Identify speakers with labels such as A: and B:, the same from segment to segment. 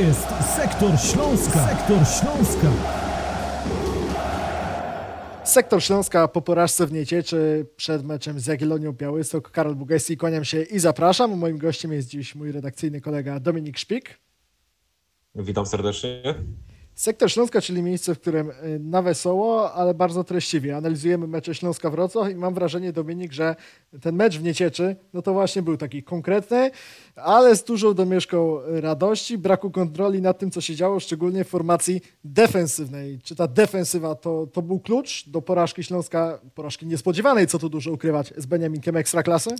A: jest Sektor Śląska. Sektor Śląska.
B: Sektor Śląska po porażce w Niecieczy przed meczem z Jagiellonią Białystok. Karol Bugajski, kłaniam się i zapraszam. Moim gościem jest dziś mój redakcyjny kolega Dominik Szpik.
C: Witam serdecznie.
B: Sektor Śląska, czyli miejsce, w którym y, na wesoło, ale bardzo treściwie analizujemy mecze Śląska-Wrocław i mam wrażenie, Dominik, że ten mecz w Niecieczy, no to właśnie był taki konkretny, ale z dużą domieszką radości, braku kontroli nad tym, co się działo, szczególnie w formacji defensywnej. Czy ta defensywa to, to był klucz do porażki Śląska, porażki niespodziewanej, co tu dużo ukrywać, z Beniaminkiem Ekstraklasy?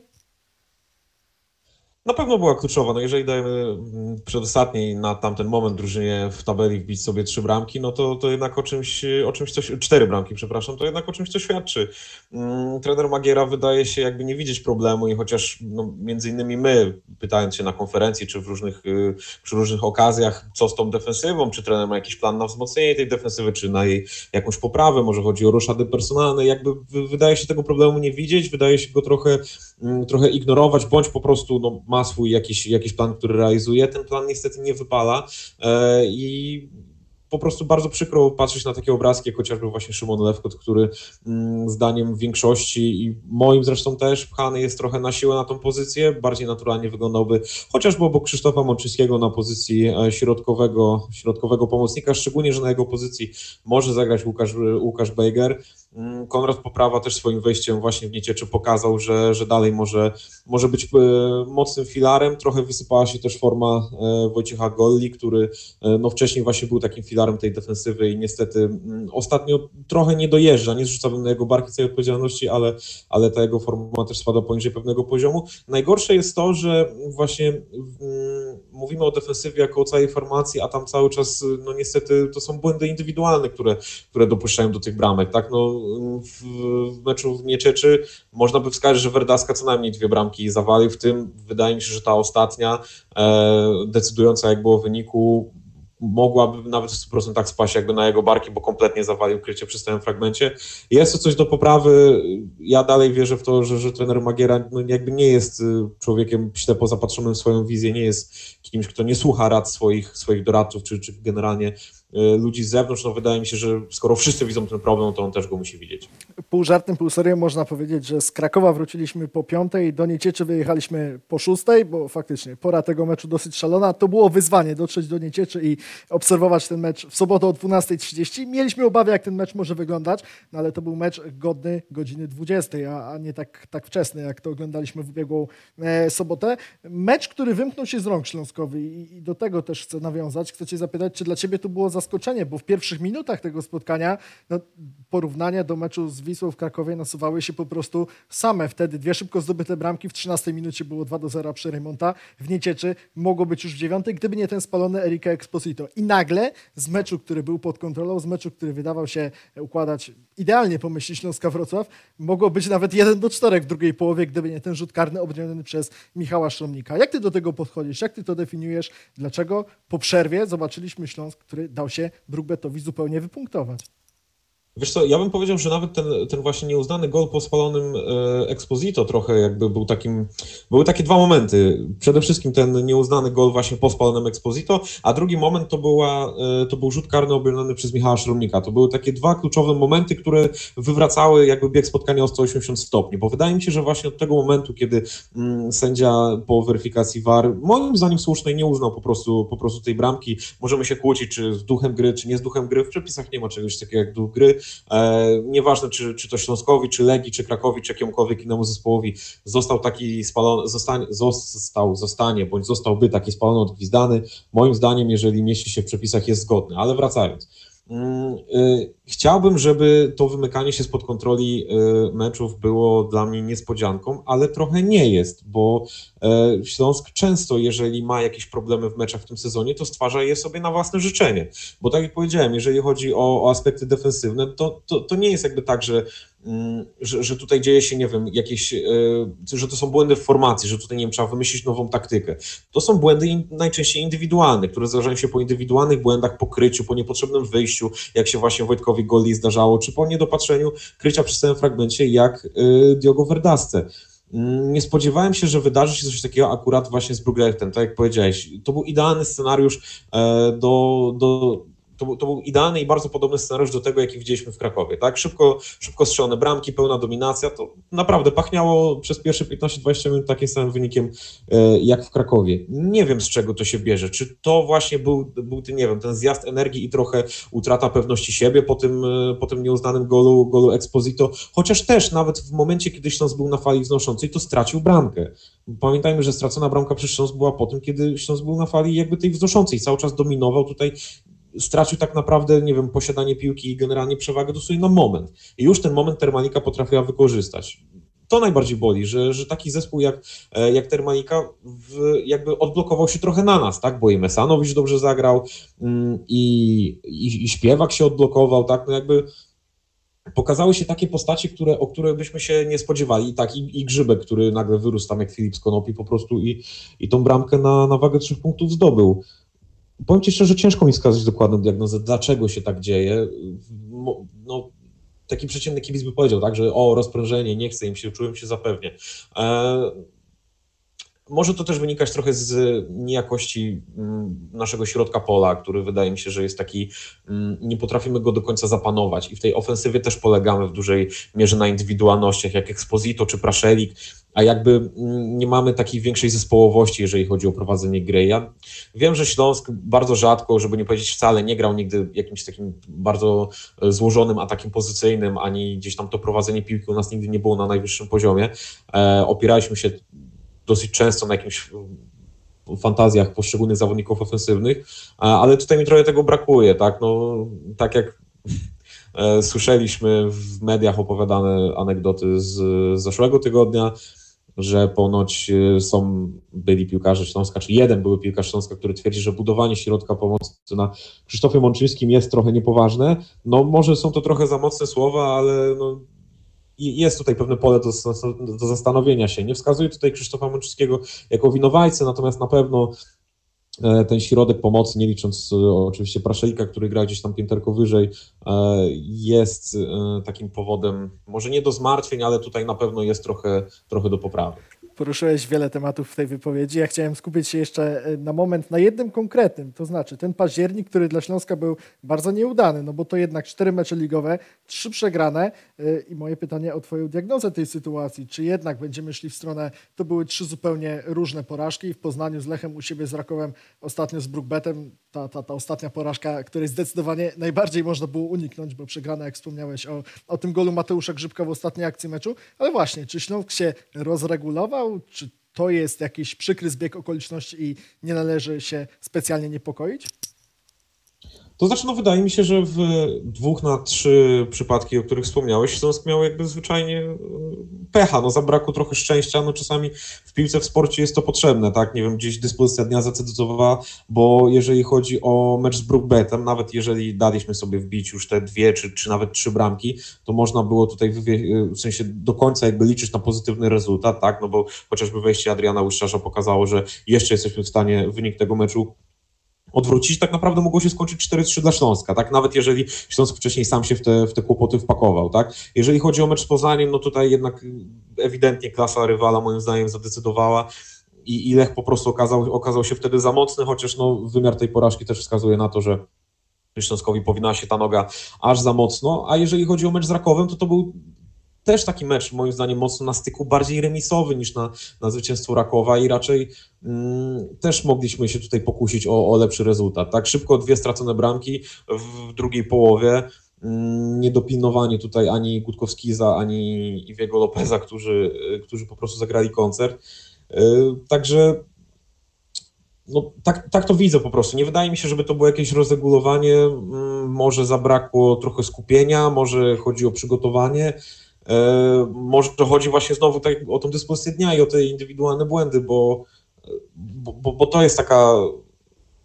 C: Na pewno była kluczowa. No jeżeli dajemy mm, przedostatniej na tamten moment drużynie w tabeli wbić sobie trzy bramki, no to, to jednak o czymś, o czymś coś, cztery bramki, przepraszam, to jednak o czymś to świadczy. Mm, trener Magiera wydaje się jakby nie widzieć problemu i chociaż no, między innymi my, pytając się na konferencji czy w różnych, y, przy różnych okazjach, co z tą defensywą, czy trener ma jakiś plan na wzmocnienie tej defensywy, czy na jej jakąś poprawę, może chodzi o roszady personalne, jakby wydaje się tego problemu nie widzieć, wydaje się go trochę, mm, trochę ignorować, bądź po prostu no, ma swój jakiś, jakiś plan, który realizuje. Ten plan niestety nie wypala e, i po prostu bardzo przykro patrzeć na takie obrazki, jak chociażby właśnie Szymon Lewkot, który mm, zdaniem większości i moim zresztą też pchany jest trochę na siłę na tą pozycję. Bardziej naturalnie wyglądałby chociażby obok Krzysztofa Mączyńskiego na pozycji e, środkowego, środkowego pomocnika, szczególnie, że na jego pozycji może zagrać Łukasz, Łukasz Bejger. Mm, Konrad Poprawa też swoim wejściem właśnie w Niecieczy pokazał, że, że dalej może, może być e, mocnym filarem. Trochę wysypała się też forma e, Wojciecha Golli, który no wcześniej właśnie był takim filarem filarem tej defensywy i niestety mm, ostatnio trochę nie dojeżdża. Nie zrzucałbym na jego barki całej odpowiedzialności, ale, ale ta jego forma też spada poniżej pewnego poziomu. Najgorsze jest to, że właśnie mm, mówimy o defensywie jako o całej formacji, a tam cały czas, no niestety, to są błędy indywidualne, które, które dopuszczają do tych bramek. Tak? No, w, w meczu w Mieczeczy można by wskazać, że Werdaska co najmniej dwie bramki zawalił, w tym wydaje mi się, że ta ostatnia, e, decydująca jak było wyniku, mogłaby nawet w 100% spaść jakby na jego barki, bo kompletnie zawalił krycie przy stałym fragmencie. Jest to coś do poprawy. Ja dalej wierzę w to, że, że trener Magiera no jakby nie jest y, człowiekiem ślepo zapatrzonym w swoją wizję, nie jest kimś, kto nie słucha rad swoich, swoich doradców, czy, czy generalnie ludzi z zewnątrz, no wydaje mi się, że skoro wszyscy widzą ten problem, to on też go musi widzieć.
B: Pół żartem, pół serio można powiedzieć, że z Krakowa wróciliśmy po piątej, do Niecieczy wyjechaliśmy po szóstej, bo faktycznie pora tego meczu dosyć szalona. To było wyzwanie dotrzeć do Niecieczy i obserwować ten mecz w sobotę o 12.30. Mieliśmy obawy, jak ten mecz może wyglądać, no ale to był mecz godny godziny 20, a, a nie tak, tak wczesny, jak to oglądaliśmy w ubiegłą e, sobotę. Mecz, który wymknął się z rąk Śląskowi i, i do tego też chcę nawiązać. Chcę cię zapytać, czy dla ciebie to było za zaskoczenie, bo w pierwszych minutach tego spotkania no, porównania do meczu z Wisłą w Krakowie nasuwały się po prostu same. Wtedy dwie szybko zdobyte bramki, w 13 minucie było 2 do 0 przy Remonta. W Niecieczy mogło być już w dziewiątej, gdyby nie ten spalony Erika Exposito. I nagle z meczu, który był pod kontrolą, z meczu, który wydawał się układać idealnie po myśli Śląska Wrocław, mogło być nawet 1 do 4 w drugiej połowie, gdyby nie ten rzut karny obroniony przez Michała Szromnika. Jak ty do tego podchodzisz? Jak ty to definiujesz? Dlaczego po przerwie zobaczyliśmy Śląsk, który dał się Brookbetowi zupełnie wypunktować?
C: Wiesz co, ja bym powiedział, że nawet ten, ten właśnie nieuznany gol po spalonym e, Exposito trochę jakby był takim, były takie dwa momenty. Przede wszystkim ten nieuznany gol właśnie po spalonym Exposito, a drugi moment to, była, e, to był rzut karny obroniony przez Michała Szromnika. To były takie dwa kluczowe momenty, które wywracały jakby bieg spotkania o 180 stopni, bo wydaje mi się, że właśnie od tego momentu, kiedy mm, sędzia po weryfikacji VAR, moim zdaniem słusznej, nie uznał po prostu, po prostu tej bramki. Możemy się kłócić, czy z duchem gry, czy nie z duchem gry. W przepisach nie ma czegoś takiego jak duch gry, nieważne, czy, czy to Śląskowi, czy Legii, czy Krakowi, czy jakiemukolwiek innemu zespołowi został taki spalony, zostanie, został, zostanie, bądź zostałby taki spalony, odgwizdany, moim zdaniem, jeżeli mieści się w przepisach, jest zgodny. Ale wracając. Mm, y, chciałbym, żeby to wymykanie się spod kontroli y, meczów było dla mnie niespodzianką, ale trochę nie jest, bo e, Śląsk często, jeżeli ma jakieś problemy w meczach w tym sezonie, to stwarza je sobie na własne życzenie. Bo tak jak powiedziałem, jeżeli chodzi o, o aspekty defensywne, to, to, to nie jest jakby tak, że że, że tutaj dzieje się, nie wiem, jakieś, e, że to są błędy w formacji, że tutaj, nie wiem, trzeba wymyślić nową taktykę. To są błędy najczęściej indywidualne, które zdarzają się po indywidualnych błędach, po kryciu, po niepotrzebnym wyjściu, jak się właśnie Wojtkowi Goli zdarzało, czy po niedopatrzeniu krycia przy całym fragmencie, jak e, Diogo Verdasce. Mm, nie spodziewałem się, że wydarzy się coś takiego akurat właśnie z Brugrechtem, tak jak powiedziałeś. To był idealny scenariusz e, do, do, to to był idealny i bardzo podobny scenariusz do tego, jaki widzieliśmy w Krakowie. Tak? Szybko, szybko strzelone bramki, pełna dominacja. To naprawdę pachniało przez pierwsze 15-20 minut takim samym wynikiem e, jak w Krakowie. Nie wiem, z czego to się bierze. Czy to właśnie był, był ten, nie wiem, ten zjazd energii i trochę utrata pewności siebie po tym, e, po tym nieuznanym golu, golu Exposito, chociaż też nawet w momencie, kiedy Śląsk był na fali wznoszącej, to stracił bramkę. Pamiętajmy, że stracona bramka przez Śląsk była po tym, kiedy Śląsk był na fali jakby tej wznoszącej. Cały czas dominował tutaj stracił tak naprawdę, nie wiem, posiadanie piłki i generalnie przewagę dosłownie na moment. I już ten moment Termalika potrafiła wykorzystać. To najbardziej boli, że, że taki zespół jak, e, jak Termalika w, jakby odblokował się trochę na nas, tak? Bo i Mesanowicz dobrze zagrał mm, i, i, i śpiewak się odblokował, tak? No jakby pokazały się takie postacie, które, o które byśmy się nie spodziewali. Tak, i, i Grzybek, który nagle wyrósł tam jak Filip z Konopi po prostu i, i tą bramkę na, na wagę trzech punktów zdobył. Powiem Ci szczerze, ciężko mi wskazać dokładną diagnozę, dlaczego się tak dzieje. No, taki przeciętny kibic by powiedział, tak, że o, rozprężenie, nie chcę im się, czułem się zapewnie. E, może to też wynikać trochę z niejakości mm, naszego środka pola, który wydaje mi się, że jest taki, mm, nie potrafimy go do końca zapanować i w tej ofensywie też polegamy w dużej mierze na indywidualnościach, jak Exposito czy Praszelik, a jakby mm, nie mamy takiej większej zespołowości, jeżeli chodzi o prowadzenie gry. Ja wiem, że Śląsk bardzo rzadko, żeby nie powiedzieć wcale, nie grał nigdy jakimś takim bardzo e, złożonym atakiem pozycyjnym, ani gdzieś tam to prowadzenie piłki u nas nigdy nie było na najwyższym poziomie. E, opieraliśmy się dosyć często na jakimś fantazjach poszczególnych zawodników ofensywnych, ale tutaj mi trochę tego brakuje, tak, no, tak jak e, słyszeliśmy w mediach opowiadane anegdoty z zeszłego tygodnia, że ponoć e, są byli piłkarze Śląska, czy jeden były piłkarz Śląska, który twierdzi, że budowanie środka pomocy na Krzysztofie Mączyńskim jest trochę niepoważne. No może są to trochę za mocne słowa, ale no, jest tutaj pewne pole do, do zastanowienia się. Nie wskazuję tutaj Krzysztofa Mączyńskiego jako winowajcę, natomiast na pewno ten środek pomocy, nie licząc e, oczywiście Praszelika, który gra gdzieś tam pięterko wyżej, e, jest takim powodem, może nie do zmartwień, ale tutaj na pewno jest trochę, trochę do poprawy
B: poruszyłeś wiele tematów w tej wypowiedzi. Ja chciałem skupić się jeszcze e, na moment na jednym konkretnym, to znaczy ten październik, który dla Śląska był bardzo nieudany, no bo to jednak cztery mecze ligowe, trzy przegrane e, i moje pytanie o twoją diagnozę tej sytuacji. Czy jednak będziemy szli w stronę, to były trzy zupełnie różne porażki w Poznaniu z Lechem, u siebie z Rakowem, ostatnio z Brookbetem, ta, ta, ta ostatnia porażka, której zdecydowanie najbardziej można było uniknąć, bo przegrana, jak wspomniałeś o, o tym golu Mateusza Grzybka w ostatniej akcji meczu, ale właśnie, czy Śląsk się rozregulował, czy to jest jakiś przykry zbieg okoliczności i nie należy się specjalnie niepokoić?
C: To znaczy, no wydaje mi się, że w dwóch na trzy przypadki, o których wspomniałeś, Śląsk miał jakby zwyczajnie e, pecha, no zabrakło trochę szczęścia, no czasami w piłce, w sporcie jest to potrzebne, tak, nie wiem, gdzieś dyspozycja dnia zadecydowała, bo jeżeli chodzi o mecz z Brookbetem, nawet jeżeli daliśmy sobie wbić już te dwie, czy, czy nawet trzy bramki, to można było tutaj w sensie do końca jakby liczyć na pozytywny rezultat, tak, no bo chociażby wejście Adriana Łyszczarza pokazało, że jeszcze jesteśmy w stanie wynik tego meczu odwrócić, tak naprawdę mogło się skończyć 4-3 dla Śląska, tak? Nawet jeżeli Śląsk wcześniej sam się w te, w te kłopoty wpakował, tak? Jeżeli chodzi o mecz z Poznaniem, no tutaj jednak ewidentnie klasa rywala moim zdaniem zadecydowała i, i Lech po prostu okazał, okazał się wtedy za mocny, chociaż no, wymiar tej porażki też wskazuje na to, że Śląskowi powinna się ta noga aż za mocno, a jeżeli chodzi o mecz z Rakowem, to to był też taki mecz moim zdaniem mocno na styku bardziej remisowy niż na, na zwycięstwo Rakowa i raczej mm, też mogliśmy się tutaj pokusić o, o lepszy rezultat. Tak szybko dwie stracone bramki w drugiej połowie, mm, niedopilnowanie tutaj ani Gutkowskiza, ani Iwiego Lopeza, którzy, którzy po prostu zagrali koncert. Y, także no, tak, tak to widzę po prostu. Nie wydaje mi się, żeby to było jakieś rozregulowanie. Mm, może zabrakło trochę skupienia, może chodzi o przygotowanie. E, może chodzi właśnie znowu tak o tą dyspozycję dnia i o te indywidualne błędy, bo, bo, bo to jest taka,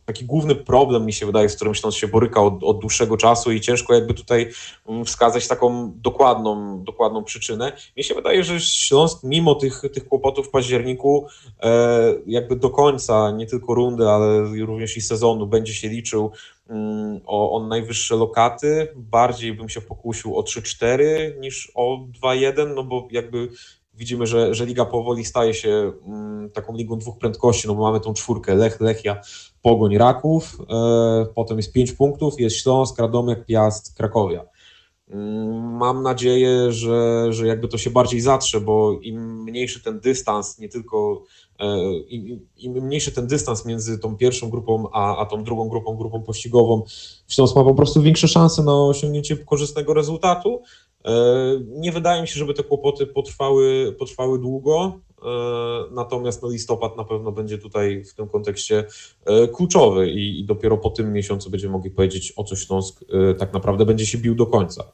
C: taki główny problem, mi się wydaje, z którym Śląsk się boryka od, od, dłuższego czasu i ciężko jakby tutaj mm, wskazać taką dokładną, dokładną przyczynę. Mi się wydaje, że Śląsk mimo tych, tych kłopotów w październiku e, jakby do końca, nie tylko rundy, ale również i sezonu będzie się liczył Mm, o, o najwyższe lokaty. Bardziej bym się pokusił o 3-4 niż o 2-1, no bo jakby widzimy, że, że liga powoli staje się mm, taką ligą dwóch prędkości, no bo mamy tą czwórkę Lech, Lechia, Pogoń, Raków, e, potem jest pięć punktów, jest Śląsk, Radomiak, Piast, Krakowia. Mm, mam nadzieję, że, że jakby to się bardziej zatrze, bo im mniejszy ten dystans, nie tylko e, im, im mniejszy ten dystans między tą pierwszą grupą a, a tą drugą grupą, grupą pościgową, Śląsk ma po prostu większe szanse na osiągnięcie korzystnego rezultatu. E, nie wydaje mi się, żeby te kłopoty potrwały, potrwały długo, e, natomiast no, listopad na pewno będzie tutaj w tym kontekście kluczowy i, i dopiero po tym miesiącu będziemy mogli powiedzieć, o co Śląsk tak naprawdę będzie się bił do końca.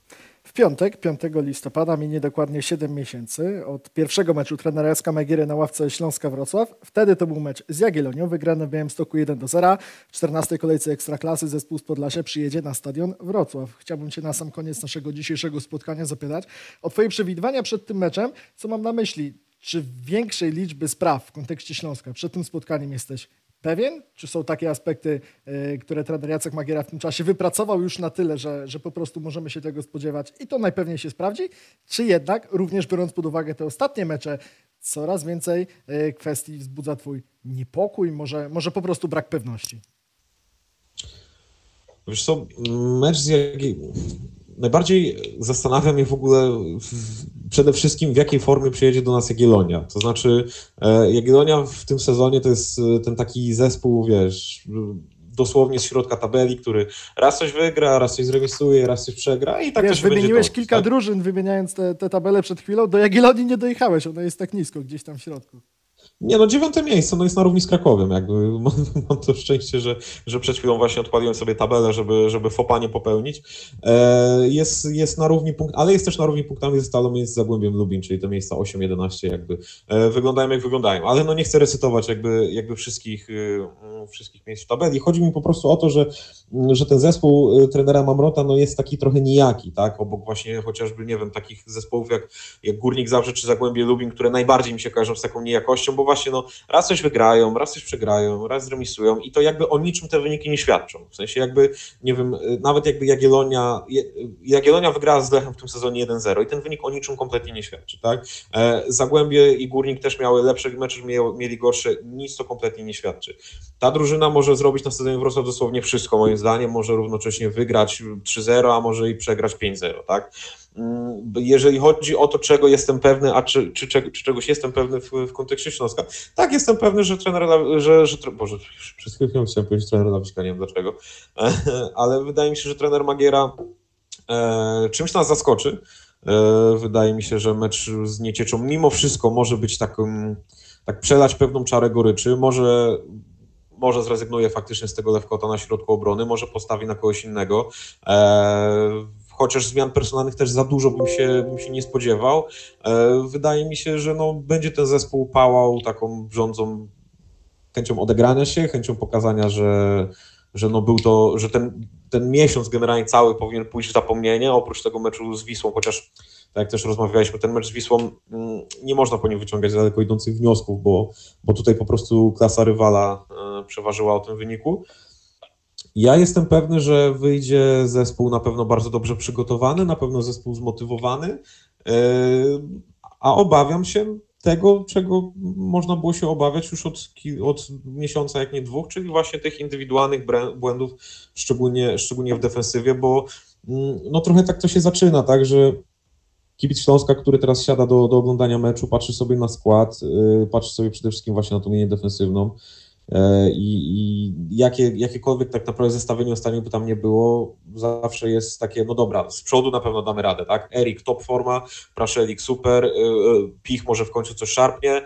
B: W piątek, 5 listopada, minie dokładnie 7 miesięcy od pierwszego meczu trenera Jaska Magiery na ławce Śląska Wrocław. Wtedy to był mecz z Jagiellonią, wygrany w Białymstoku 1 do 0. W 14 kolejce Ekstraklasy zespół z Podlasia przyjedzie na stadion Wrocław. Chciałbym Cię na sam koniec naszego dzisiejszego spotkania zapytać o Twoje przewidywania przed tym meczem. Co mam na myśli? Czy większej liczby spraw w kontekście Śląska przed tym spotkaniem jesteś pewien? Czy są takie aspekty, e, które trener Jacek Magiera w tym czasie wypracował już na tyle, że, że po prostu możemy się tego spodziewać i to najpewniej się sprawdzi? Czy jednak, również biorąc pod uwagę te ostatnie mecze, coraz więcej e, kwestii wzbudza Twój niepokój, może, może po prostu brak pewności?
C: Wiesz co, mecz z Jagiellonią najbardziej zastanawia mnie w ogóle przede wszystkim w jakiej formie przyjedzie do nas Jagiellonia. To znaczy e, Jagiellonia w tym sezonie to jest e, ten taki zespół, wiesz, dosłownie z środka tabeli, który raz coś wygra, raz coś zremisuje, raz coś przegra i tak
B: Wiesz,
C: to
B: wymieniłeś
C: będzie
B: kilka
C: tak?
B: drużyn, wymieniając te, te tabele przed chwilą. Do Jagiellonii nie dojechałeś, ona jest tak nisko, gdzieś tam w środku.
C: Nie no, dziewiąte miejsce, no jest na równi z Krakowem, jakby mam, to szczęście, że, że przed chwilą właśnie odpaliłem sobie tabelę, żeby, żeby fopa nie popełnić. E, jest, jest na równi punkt, ale jest też na równi punktami ze Stalą z Zagłębiem Lubin, czyli te miejsca 8-11 jakby e, wyglądają jak wyglądają, ale no nie chcę recytować jakby, jakby wszystkich, y, wszystkich miejsc w tabeli. Chodzi mi po prostu o to, że, że ten zespół y, trenera Mamrota no jest taki trochę nijaki, tak, obok właśnie chociażby, nie wiem, takich zespołów jak, jak Górnik Zawrze czy Zagłębie Lubin, które najbardziej mi się kojarzą z taką niejakością, bo właśnie no, raz coś wygrają, raz coś przegrają, raz zremisują i to jakby o niczym te wyniki nie świadczą. W sensie jakby, nie wiem, nawet jakby Jagiellonia, Jagiellonia wygrała z Lechem w tym sezonie 1-0 i ten wynik o niczym kompletnie nie świadczy, tak? E, Zagłębie i Górnik też miały lepsze mecze, mieli gorsze, nic to kompletnie nie świadczy. Ta drużyna może zrobić na sezonie Wrocław dosłownie wszystko, moim zdaniem, może równocześnie wygrać 3-0, a może i przegrać 5-0, tak? Mm, jeżeli chodzi o to, czego jestem pewny, a czy, czy, czy, czy czegoś jestem pewny w, w, kontekście Śląska, tak jestem pewny, że trener, że, że Boże, przez chwilę chciałem powiedzieć trener Lawiczka, nie wiem dlaczego, ale wydaje mi się, że trener Magiera e, czymś nas zaskoczy. E, wydaje mi się, że mecz z Niecieczą mimo wszystko może być takim, tak przelać pewną czarę goryczy, może może zrezygnuje faktycznie z tego Lewkota na środku obrony, może postawi na kogoś innego. E, chociaż zmian personalnych też za dużo bym się, bym się nie spodziewał. E, wydaje mi się, że no, będzie ten zespół pałał taką rządzą chęcią odegrania się, chęcią pokazania, że, że no był to, że ten, ten miesiąc generalnie cały powinien pójść w zapomnienie, oprócz tego meczu z Wisłą, chociaż tak jak też rozmawialiśmy, ten mecz z Wisłą mm, nie można po nim wyciągać daleko idących wniosków, bo, bo tutaj po prostu klasa rywala e, przeważyła o tym wyniku. Ja jestem pewny, że wyjdzie zespół na pewno bardzo dobrze przygotowany, na pewno zespół zmotywowany, e, a obawiam się tego, czego można było się obawiać już od, od miesiąca, jak nie dwóch, czyli właśnie tych indywidualnych błędów, szczególnie, szczególnie w defensywie, bo mm, no trochę tak to się zaczyna, tak, że kibic Śląska, który teraz siada do, do oglądania meczu, patrzy sobie na skład, yy, patrzy sobie przede wszystkim właśnie na tą linię defensywną, i, i jakie, jakiekolwiek tak naprawdę zestawienie ostatnio by tam nie było, zawsze jest takie, no dobra, z przodu na pewno damy radę, tak? Erik top forma, Praszelik super, e, e, Pich może w końcu coś szarpnie,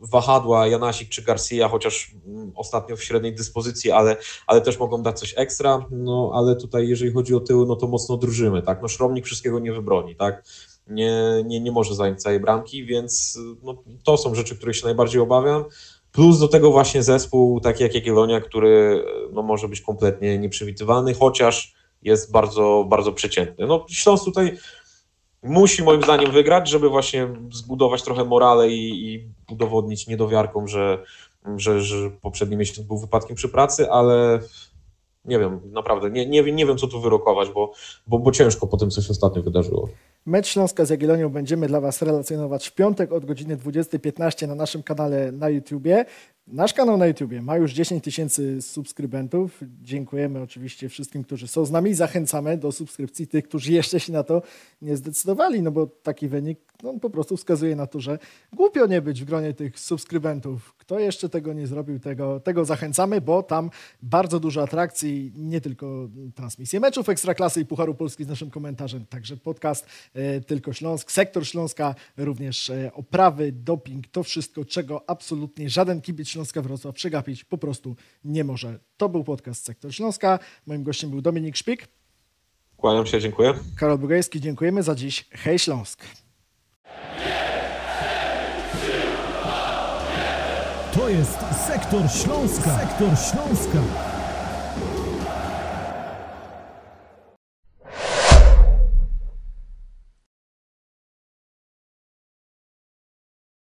C: wahadła Janasik czy Garcia, chociaż mm, ostatnio w średniej dyspozycji, ale, ale też mogą dać coś ekstra, no ale tutaj jeżeli chodzi o tyły, no to mocno drżymy, tak? No Szromnik wszystkiego nie wybroni, tak? Nie, nie, nie może zająć całej bramki, więc no, to są rzeczy, których się najbardziej obawiam. Plus do tego właśnie zespół taki jak Jagiellonia, który no, może być kompletnie nieprzewidywalny, chociaż jest bardzo, bardzo przeciętny. No, Śląsk tutaj musi moim zdaniem wygrać, żeby właśnie zbudować trochę morale i, i udowodnić niedowiarkom, że, że, że poprzedni miesiąc był wypadkiem przy pracy, ale nie wiem, naprawdę, nie, nie, nie wiem co tu wyrokować, bo, bo, bo ciężko po tym, co się ostatnio wydarzyło.
B: Mecz Śląska z Jagiellonią będziemy dla Was relacjonować w piątek od godziny 20.15 na naszym kanale na YouTubie. Nasz kanał na YouTubie ma już 10 tysięcy subskrybentów. Dziękujemy oczywiście wszystkim, którzy są z nami. Zachęcamy do subskrypcji tych, którzy jeszcze się na to nie zdecydowali, no bo taki wynik no, po prostu wskazuje na to, że głupio nie być w gronie tych subskrybentów. Kto jeszcze tego nie zrobił, tego, tego zachęcamy, bo tam bardzo dużo atrakcji, nie tylko transmisje meczów Ekstraklasy i Pucharu Polski z naszym komentarzem, także podcast e, Tylko Śląsk, Sektor Śląska, również e, oprawy, doping, to wszystko, czego absolutnie żaden kibic Śląska Wrocław przegapić po prostu nie może. To był podcast Sektor Śląska. Moim gościem był Dominik Szpik.
C: Kłaniam się, dziękuję.
B: Karol Bugajski, dziękujemy za dziś. Hej Śląsk!
A: To jest Sektor Śląska. Sektor Śląska.